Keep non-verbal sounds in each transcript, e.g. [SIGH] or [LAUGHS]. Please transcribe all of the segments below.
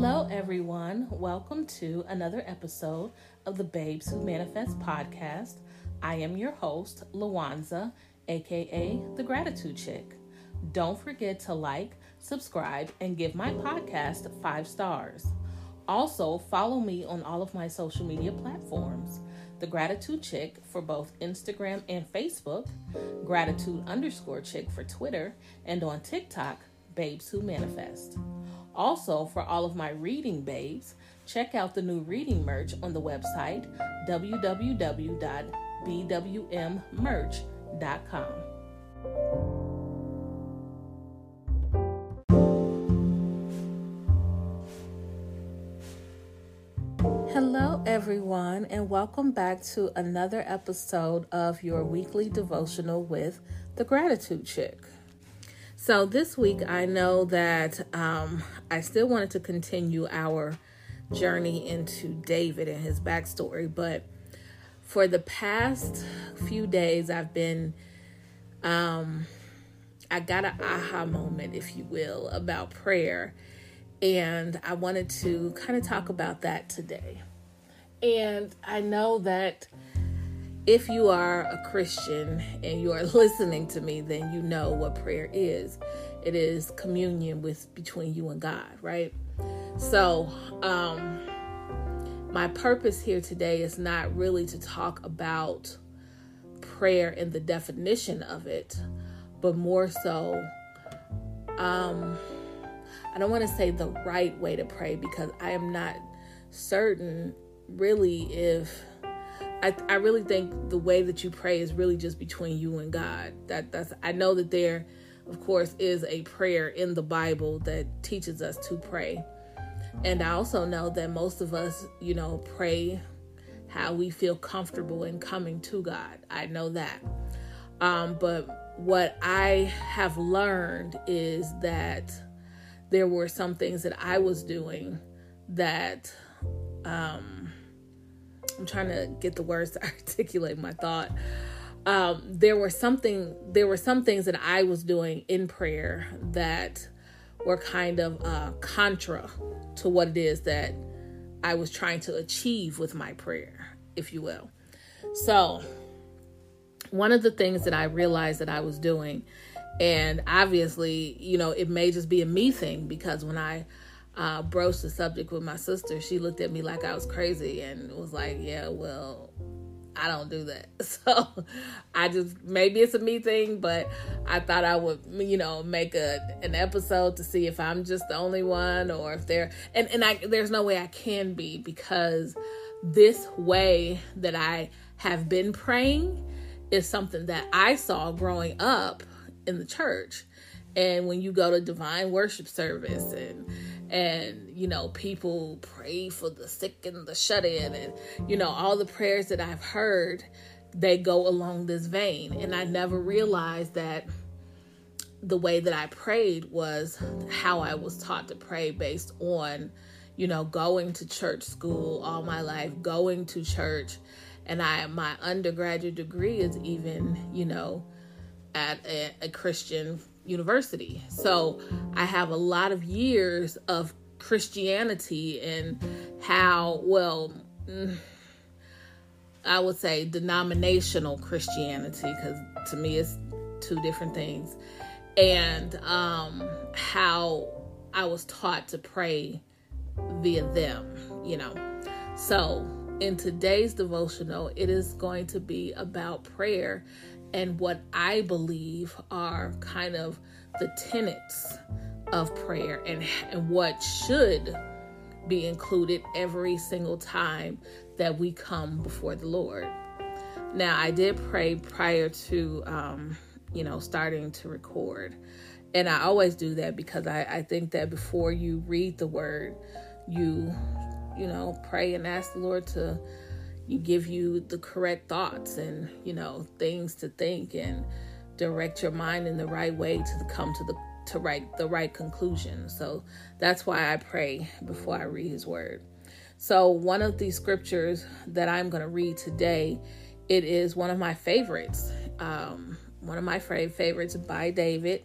Hello, everyone. Welcome to another episode of the Babes Who Manifest podcast. I am your host, Lawanza, aka the Gratitude Chick. Don't forget to like, subscribe, and give my podcast five stars. Also, follow me on all of my social media platforms The Gratitude Chick for both Instagram and Facebook, Gratitude underscore Chick for Twitter, and on TikTok, Babes Who Manifest. Also, for all of my reading babes, check out the new reading merch on the website www.bwmmerch.com. Hello, everyone, and welcome back to another episode of your weekly devotional with the Gratitude Chick. So, this week, I know that um, I still wanted to continue our journey into David and his backstory, but for the past few days, I've been, um, I got an aha moment, if you will, about prayer. And I wanted to kind of talk about that today. And I know that if you are a Christian and you are [LAUGHS] listening to me, then you know what prayer is. It is communion with between you and God, right? So, um my purpose here today is not really to talk about prayer and the definition of it, but more so um I don't want to say the right way to pray because I am not certain really if I, I really think the way that you pray is really just between you and God. That that's I know that there, of course, is a prayer in the Bible that teaches us to pray. And I also know that most of us, you know, pray how we feel comfortable in coming to God. I know that. Um, but what I have learned is that there were some things that I was doing that um I'm trying to get the words to [LAUGHS] articulate my thought. Um, there were something there were some things that I was doing in prayer that were kind of uh, contra to what it is that I was trying to achieve with my prayer, if you will. So, one of the things that I realized that I was doing, and obviously, you know, it may just be a me thing because when I uh, broached the subject with my sister, she looked at me like I was crazy and was like, "Yeah, well, I don't do that." [LAUGHS] So I just maybe it's a me thing, but I thought I would, you know, make a an episode to see if I'm just the only one or if there and and I there's no way I can be because this way that I have been praying is something that I saw growing up in the church. And when you go to divine worship service and and you know people pray for the sick and the shut in and you know all the prayers that I've heard they go along this vein. And I never realized that the way that I prayed was how I was taught to pray based on you know going to church school all my life going to church. And I my undergraduate degree is even you know at a, a Christian university. So I have a lot of years of Christianity and how, well, mm, I would say denominational Christianity, because to me it's two different things, and um, how I was taught to pray via them, you know. So in today's devotional, it is going to be about prayer and what I believe are kind of the tenets of prayer and, and what should be included every single time that we come before the Lord. Now, I did pray prior to, um, you know, starting to record. And I always do that because I, I think that before you read the word, you, you know, pray and ask the Lord to you give you the correct thoughts and you know things to think and direct your mind in the right way to come to the to right the right conclusion so that's why i pray before i read his word so one of the scriptures that i'm going to read today it is one of my favorites um, one of my favorite favorites by david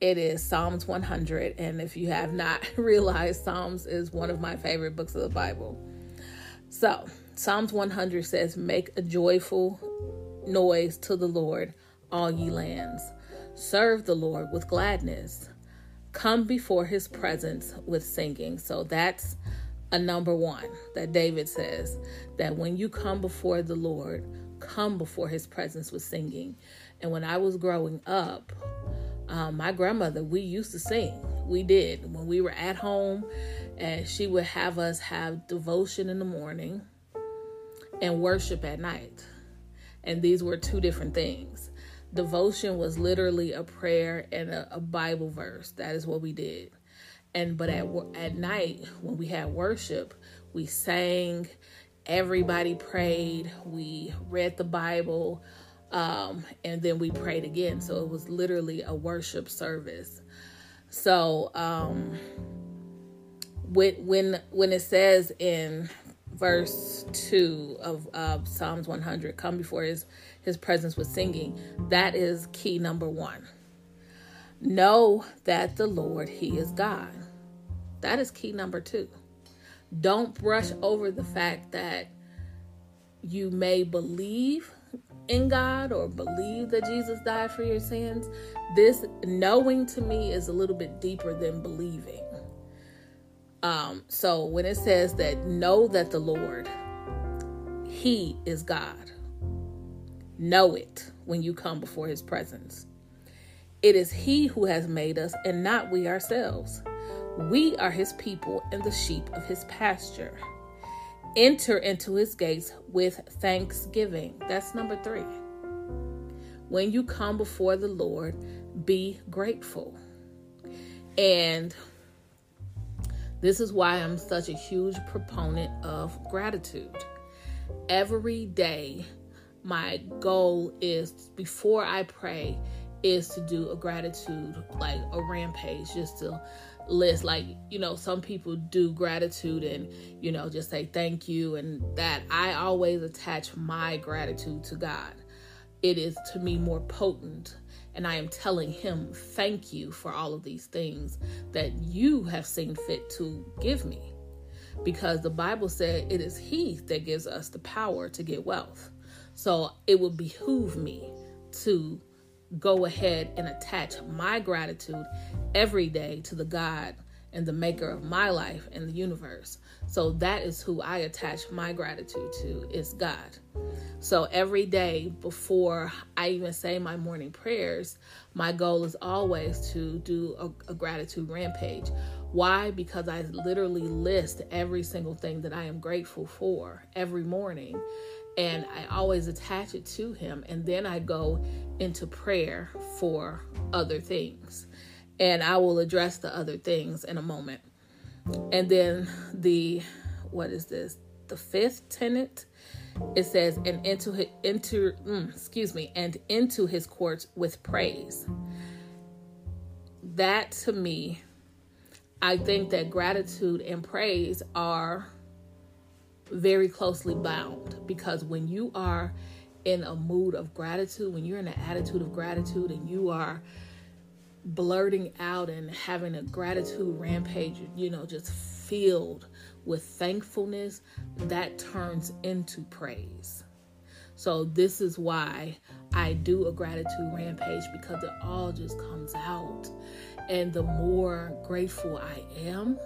it is Psalms 100. And if you have not [LAUGHS] realized, Psalms is one of my favorite books of the Bible. So, Psalms 100 says, Make a joyful noise to the Lord, all ye lands. Serve the Lord with gladness. Come before his presence with singing. So, that's a number one that David says that when you come before the Lord, come before his presence with singing. And when I was growing up, um, my grandmother, we used to sing. We did when we were at home, and she would have us have devotion in the morning and worship at night. And these were two different things. Devotion was literally a prayer and a, a Bible verse. That is what we did. And but at at night when we had worship, we sang. Everybody prayed. We read the Bible. Um, and then we prayed again. So it was literally a worship service. So um, when when when it says in verse two of uh, Psalms 100, "Come before His His presence with singing," that is key number one. Know that the Lord He is God. That is key number two. Don't brush over the fact that you may believe in God or believe that Jesus died for your sins, this knowing to me is a little bit deeper than believing. Um, so when it says that know that the Lord, He is God, know it when you come before His presence. It is He who has made us and not we ourselves. We are His people and the sheep of His pasture. Enter into his gates with thanksgiving. That's number three. When you come before the Lord, be grateful. And this is why I'm such a huge proponent of gratitude. Every day, my goal is before I pray is to do a gratitude like a rampage just to list like you know some people do gratitude and you know just say thank you and that i always attach my gratitude to god it is to me more potent and i am telling him thank you for all of these things that you have seen fit to give me. Because the bible said it is he that gives us the power to get wealth. So it would behoove me to go ahead and attach my gratitude every day to the God and the maker of my life and the universe. So that is who I attach my gratitude to is God. So every day before I even say my morning prayers, my goal is always to do a, a gratitude rampage. Why? Because I literally list every single thing that I am grateful for every morning and I always attach it to him and then I go into prayer for other things. And I will address the other things in a moment. And then the what is this? The fifth tenet it says and into his, into mm, excuse me and into his courts with praise. That to me I think that gratitude and praise are very closely bound because when you are in a mood of gratitude, when you're in an attitude of gratitude and you are blurting out and having a gratitude rampage, you know, just filled with thankfulness, that turns into praise. So, this is why I do a gratitude rampage because it all just comes out. And the more grateful I am,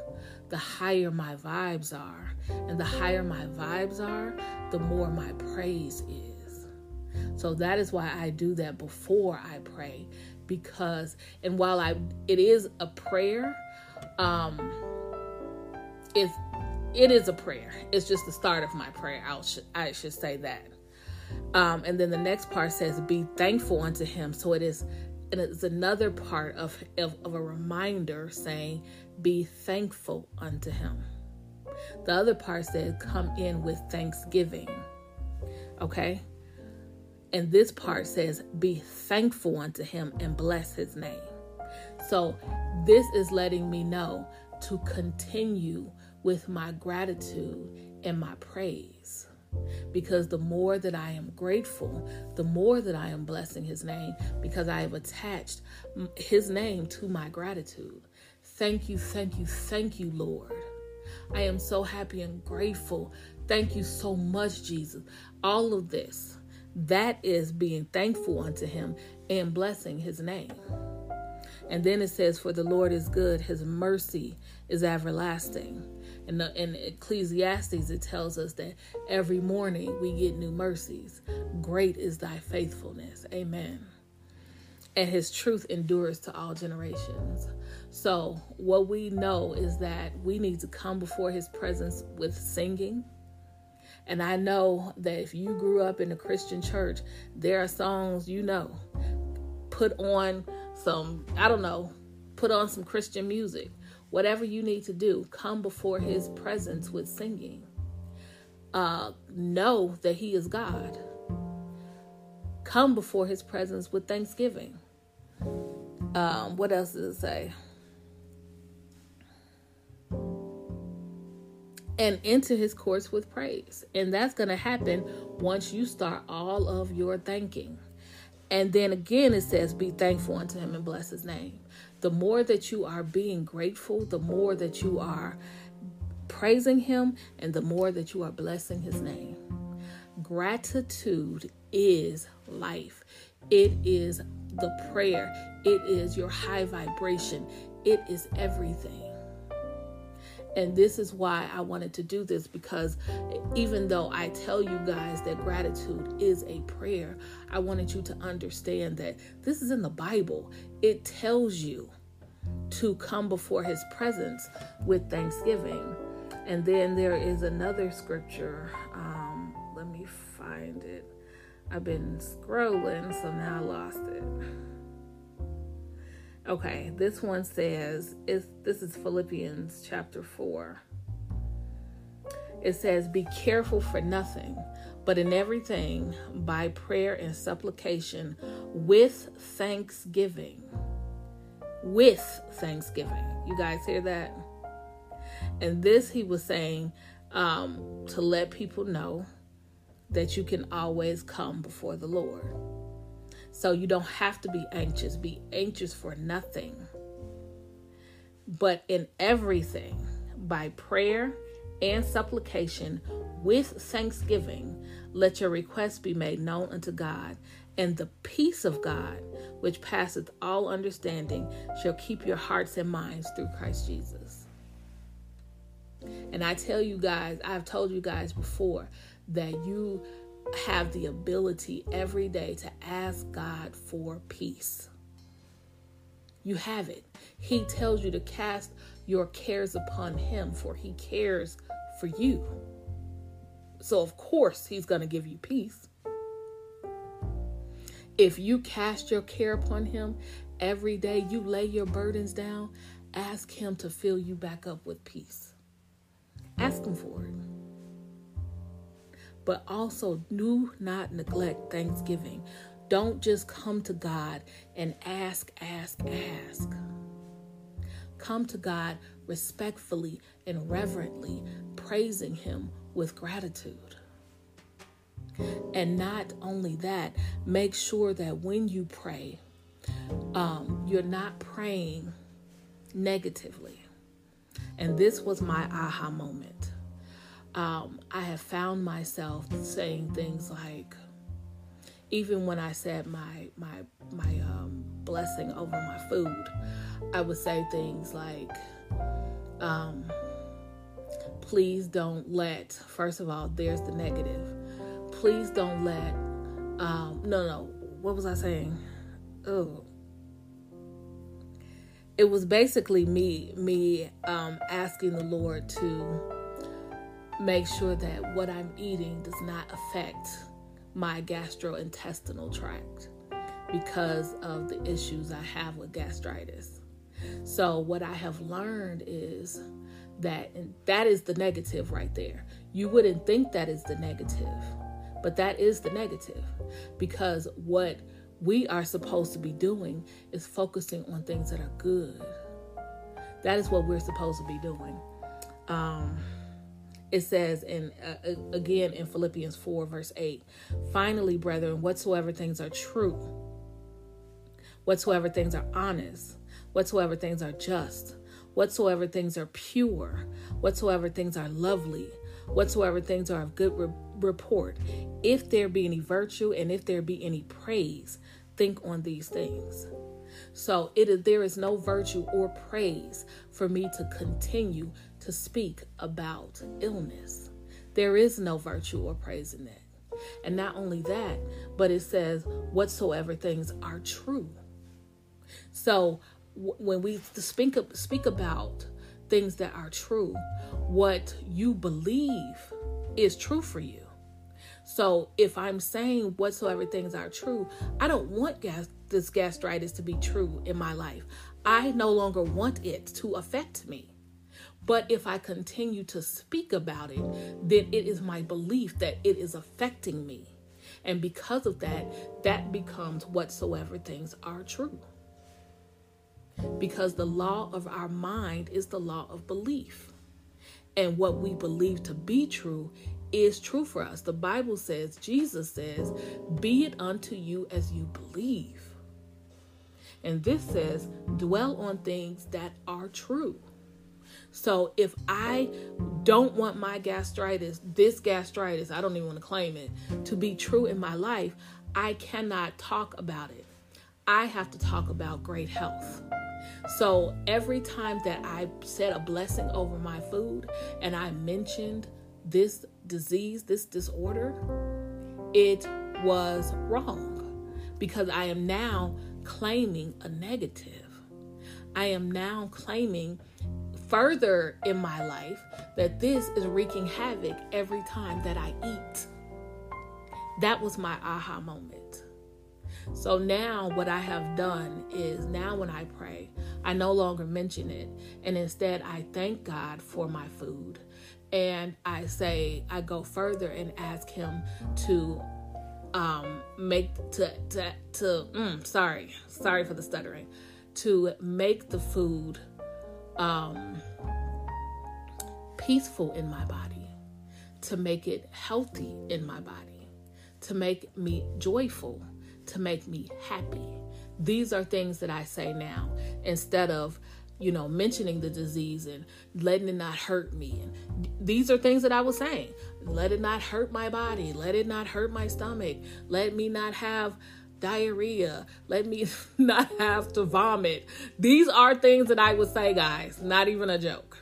the higher my vibes are. And the higher my vibes are, the more my praise is. So that is why I do that before I pray because and while I it is a prayer um if it is a prayer. It's just the start of my prayer. I should I should say that. Um, and then the next part says, "Be thankful unto Him." So it is, and it's another part of, of of a reminder saying, "Be thankful unto Him." The other part said, come in with thanksgiving. Okay? And this part says, be thankful unto him and bless his name. So this is letting me know to continue with my gratitude and my praise. Because the more that I am grateful, the more that I am blessing his name because I have attached his name to my gratitude. Thank you, thank you, thank you, Lord. I am so happy and grateful. Thank you so much, Jesus. All of this, that is being thankful unto him and blessing his name. And then it says, For the Lord is good, his mercy is everlasting. In, in Ecclesiastes, it tells us that every morning we get new mercies. Great is thy faithfulness. Amen. And his truth endures to all generations. So, what we know is that we need to come before his presence with singing. And I know that if you grew up in a Christian church, there are songs you know. Put on some, I don't know, put on some Christian music. Whatever you need to do, come before his presence with singing. Uh, know that he is God. Come before his presence with thanksgiving. Um, what else does it say? And into his courts with praise. And that's going to happen once you start all of your thanking. And then again, it says, Be thankful unto him and bless his name. The more that you are being grateful, the more that you are praising him, and the more that you are blessing his name. Gratitude is life, it is the prayer, it is your high vibration, it is everything. And this is why I wanted to do this because even though I tell you guys that gratitude is a prayer, I wanted you to understand that this is in the Bible. It tells you to come before his presence with thanksgiving. And then there is another scripture. Um, let me find it. I've been scrolling, so now I lost it. Okay, this one says, is this is Philippians chapter 4. It says, Be careful for nothing, but in everything, by prayer and supplication, with thanksgiving. With thanksgiving. You guys hear that? And this he was saying um, to let people know that you can always come before the Lord. So you don't have to be anxious. Be anxious for nothing. But in everything, by prayer and supplication with thanksgiving, let your requests be made known unto God. And the peace of God, which passeth all understanding, shall keep your hearts and minds through Christ Jesus. And I tell you guys, I've told you guys before that you have the ability every day to ask God for peace. You have it. He tells you to cast your cares upon Him, for He cares for you. So, of course, He's going to give you peace. If you cast your care upon Him every day, you lay your burdens down, ask Him to fill you back up with peace. Ask Him for it but also do not neglect thanksgiving. Don't just come to God and ask, ask, ask. Come to God respectfully and reverently, praising Him with gratitude. And not only that, make sure that when you pray, um, you're not praying negatively. And this was my aha moment um, I have found myself saying things like, even when I said my my my um, blessing over my food, I would say things like, um, "Please don't let." First of all, there's the negative. Please don't let. Um, no, no. What was I saying? Oh, it was basically me me um, asking the Lord to make sure that what I'm eating does not affect my gastrointestinal tract because of the issues I have with gastritis. So, what I have learned is that, and that is the negative right there. You wouldn't think that is the negative, but that is the negative because what we are supposed to be doing is focusing on things that are good. That is what we're supposed to be doing. Um, it says in uh, again in Philippians 4 verse 8 finally brethren whatsoever things are true whatsoever things are honest whatsoever things are just whatsoever things are pure whatsoever things are lovely whatsoever things are of good re- report if there be any virtue and if there be any praise think on these things. So it is there is no virtue or praise for me to continue to speak about illness. There is no virtue or praise in that. And not only that, but it says whatsoever things are true. So w- when we speak speak about things that are true, what you believe is true for you. So if I'm saying whatsoever things are true, I don't want gas, this gastritis to be true in my life. I no longer want it to affect me. But if I continue to speak about it, then it is my belief that it is affecting me. And because of that, that becomes whatsoever things are true. Because the law of our mind is the law of belief. And what we believe to be true is true for us. The Bible says, Jesus says, Be it unto you as you believe. And this says, Dwell on things that are true. So if I don't want my gastritis, this gastritis, I don't even want to claim it, to be true in my life, I cannot talk about it. I have to talk about great health. So every time that I said a blessing over my food and I mentioned this disease, this disorder, it was wrong because I am now claiming a negative. I am now claiming further in my life that this is wreaking havoc every time that I eat. That was my aha moment. So now, what I have done is now when I pray, I no longer mention it. And instead, I thank God for my food. And I say, I go further and ask Him to um make to to to mm, sorry sorry for the stuttering to make the food um, peaceful in my body, to make it healthy in my body, to make me joyful, to make me happy. These are things that I say now instead of, you know, mentioning the disease and letting it not hurt me. And these are things that I was saying. Let it not hurt my body. Let it not hurt my stomach. Let me not have diarrhea. Let me [LAUGHS] not have to vomit. These are things that I would say, guys, not even a joke.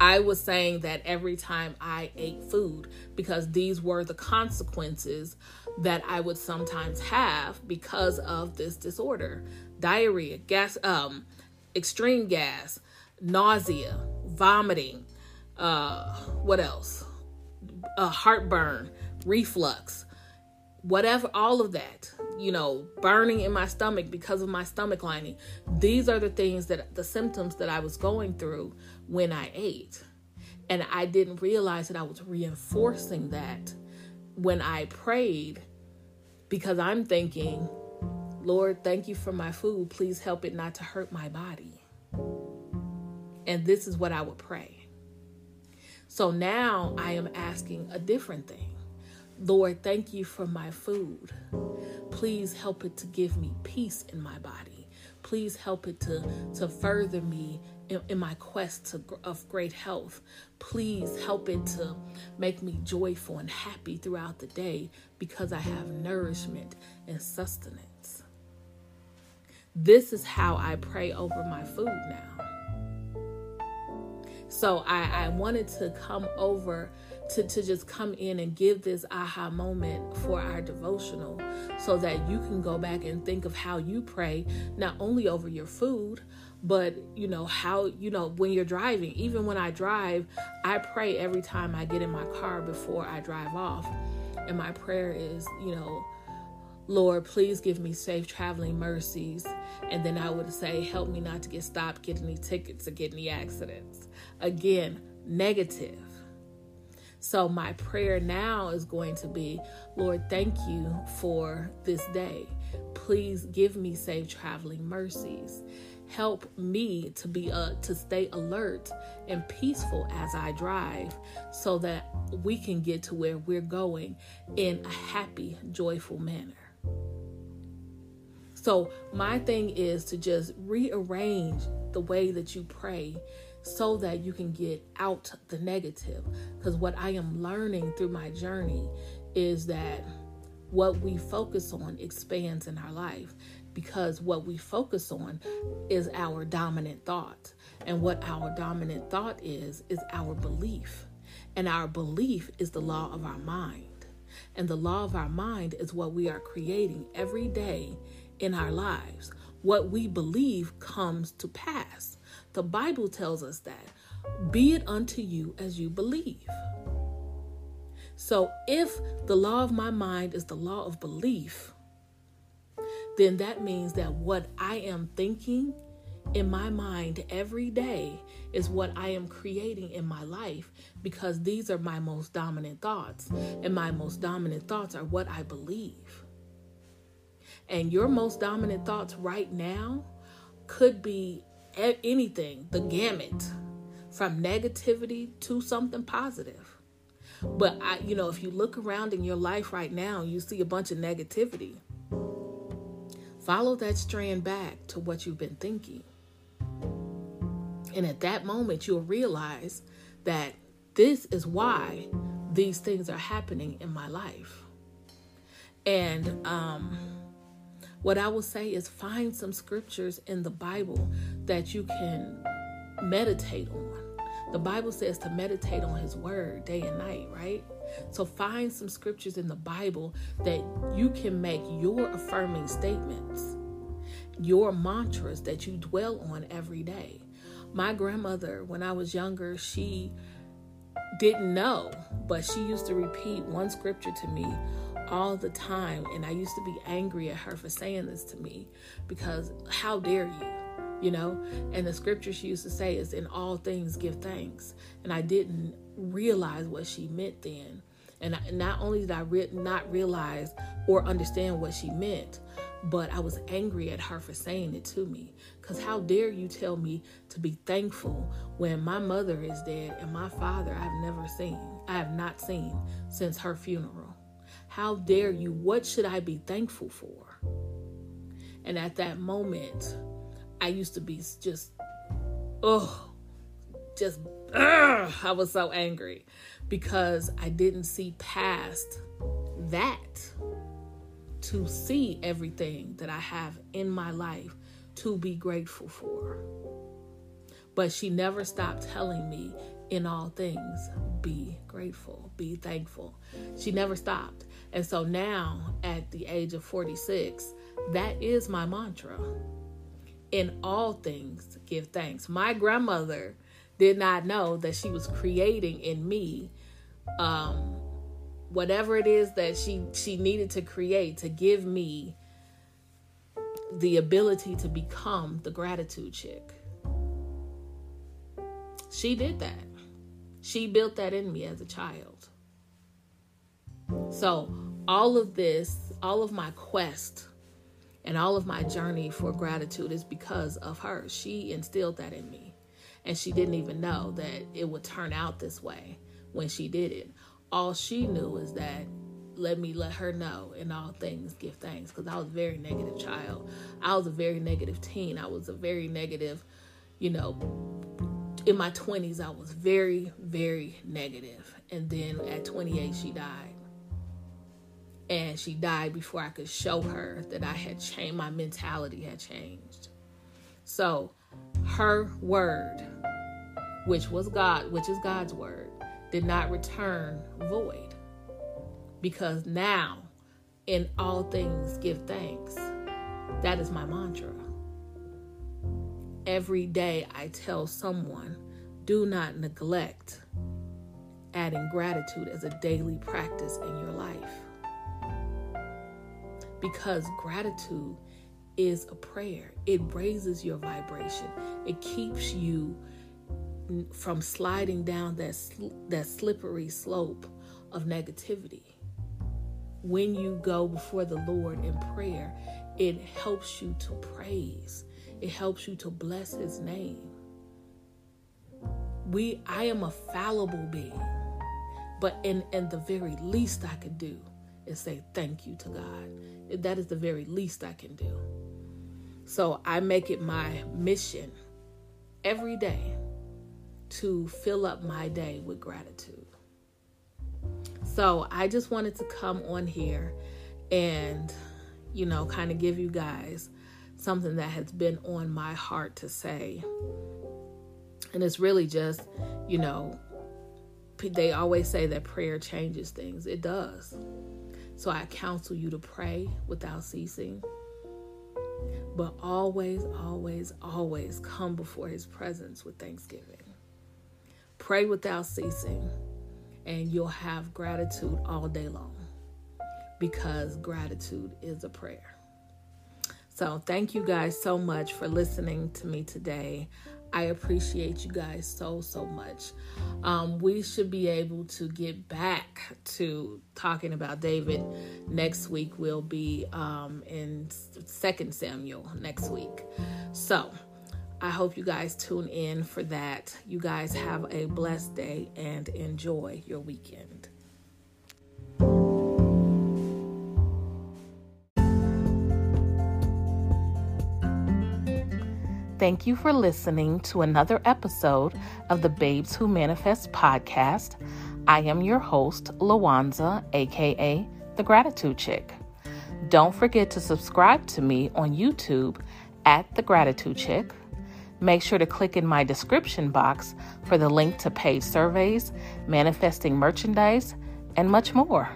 I was saying that every time I ate food because these were the consequences that I would sometimes have because of this disorder. Diarrhea, gas um extreme gas, nausea, vomiting, uh what else? Uh, heartburn, reflux, whatever all of that you know, burning in my stomach because of my stomach lining. These are the things that the symptoms that I was going through when I ate. And I didn't realize that I was reinforcing that when I prayed because I'm thinking, Lord, thank you for my food. Please help it not to hurt my body. And this is what I would pray. So now I am asking a different thing. Lord, thank you for my food. Please help it to give me peace in my body. Please help it to, to further me in, in my quest to, of great health. Please help it to make me joyful and happy throughout the day because I have nourishment and sustenance. This is how I pray over my food now. So I, I wanted to come over to, to just come in and give this aha moment for our devotional so that you can go back and think of how you pray, not only over your food, but you know, how, you know, when you're driving. Even when I drive, I pray every time I get in my car before I drive off. And my prayer is, you know, Lord, please give me safe traveling mercies. And then I would say, help me not to get stopped, get any tickets, or get any accidents. Again, negative. So, my prayer now is going to be Lord, thank you for this day. Please give me safe traveling mercies. Help me to be uh, to stay alert and peaceful as I drive so that we can get to where we're going in a happy, joyful manner. So, my thing is to just rearrange the way that you pray so that you can get out the negative. Because what I am learning through my journey is that what we focus on expands in our life because what we focus on is our dominant thought. And what our dominant thought is, is our belief. And our belief is the law of our mind. And the law of our mind is what we are creating every day in our lives. What we believe comes to pass. The Bible tells us that. Be it unto you as you believe. So if the law of my mind is the law of belief, then that means that what I am thinking in my mind every day is what I am creating in my life because these are my most dominant thoughts. And my most dominant thoughts are what I believe. And your most dominant thoughts right now could be anything, the gamut, from negativity to something positive. But I, you know, if you look around in your life right now, you see a bunch of negativity. Follow that strand back to what you've been thinking. And at that moment, you'll realize that this is why these things are happening in my life. And um, what I will say is find some scriptures in the Bible that you can meditate on the Bible says to meditate on His Word day and night, right? So find some scriptures in the Bible that you can make your affirming statements, your mantras that you dwell on every day. My grandmother, when I was younger, she didn't know, but she used to repeat one scripture to me all the time. And I used to be angry at her for saying this to me because how dare you? you know and the scripture she used to say is in all things give thanks and i didn't realize what she meant then and not only did i re- not realize or understand what she meant but i was angry at her for saying it to me because how dare you tell me to be thankful when my mother is dead and my father i've never seen i have not seen since her funeral how dare you what should i be thankful for and at that moment I used to be just, oh, just, ugh, I was so angry because I didn't see past that to see everything that I have in my life to be grateful for. But she never stopped telling me in all things, be grateful, be thankful. She never stopped. And so now, at the age of 46, that is my mantra in all things give thanks. My grandmother did not know that she was creating in me um, whatever it is that she she needed to create to give me the ability to become the gratitude chick. She did that. She built that in me as a child. So, all of this, all of my quest and all of my journey for gratitude is because of her. She instilled that in me. And she didn't even know that it would turn out this way when she did it. All she knew is that let me let her know in all things give thanks because I was a very negative child. I was a very negative teen. I was a very negative, you know, in my 20s, I was very, very negative. And then at 28, she died and she died before I could show her that I had changed, my mentality had changed. So, her word, which was God, which is God's word, did not return void. Because now, in all things, give thanks. That is my mantra. Every day, I tell someone, do not neglect adding gratitude as a daily practice in your life because gratitude is a prayer. It raises your vibration. It keeps you from sliding down that sl- that slippery slope of negativity. When you go before the Lord in prayer, it helps you to praise. It helps you to bless his name. We I am a fallible being. But in, in the very least I could do is say thank you to God. That is the very least I can do. So I make it my mission every day to fill up my day with gratitude. So I just wanted to come on here and, you know, kind of give you guys something that has been on my heart to say. And it's really just, you know, they always say that prayer changes things. It does. So I counsel you to pray without ceasing. But always, always, always come before his presence with thanksgiving. Pray without ceasing, and you'll have gratitude all day long because gratitude is a prayer. So, thank you guys so much for listening to me today. I appreciate you guys so, so much. Um, we should be able to get back to talking about David next week. We'll be um, in Second Samuel next week. So, I hope you guys tune in for that. You guys have a blessed day and enjoy your weekend. Thank you for listening to another episode of the Babes Who Manifest podcast. I am your host, Lawanza, aka The Gratitude Chick. Don't forget to subscribe to me on YouTube at The Gratitude Chick Make sure to click in my description box for the link to paid surveys, manifesting merchandise, and much more.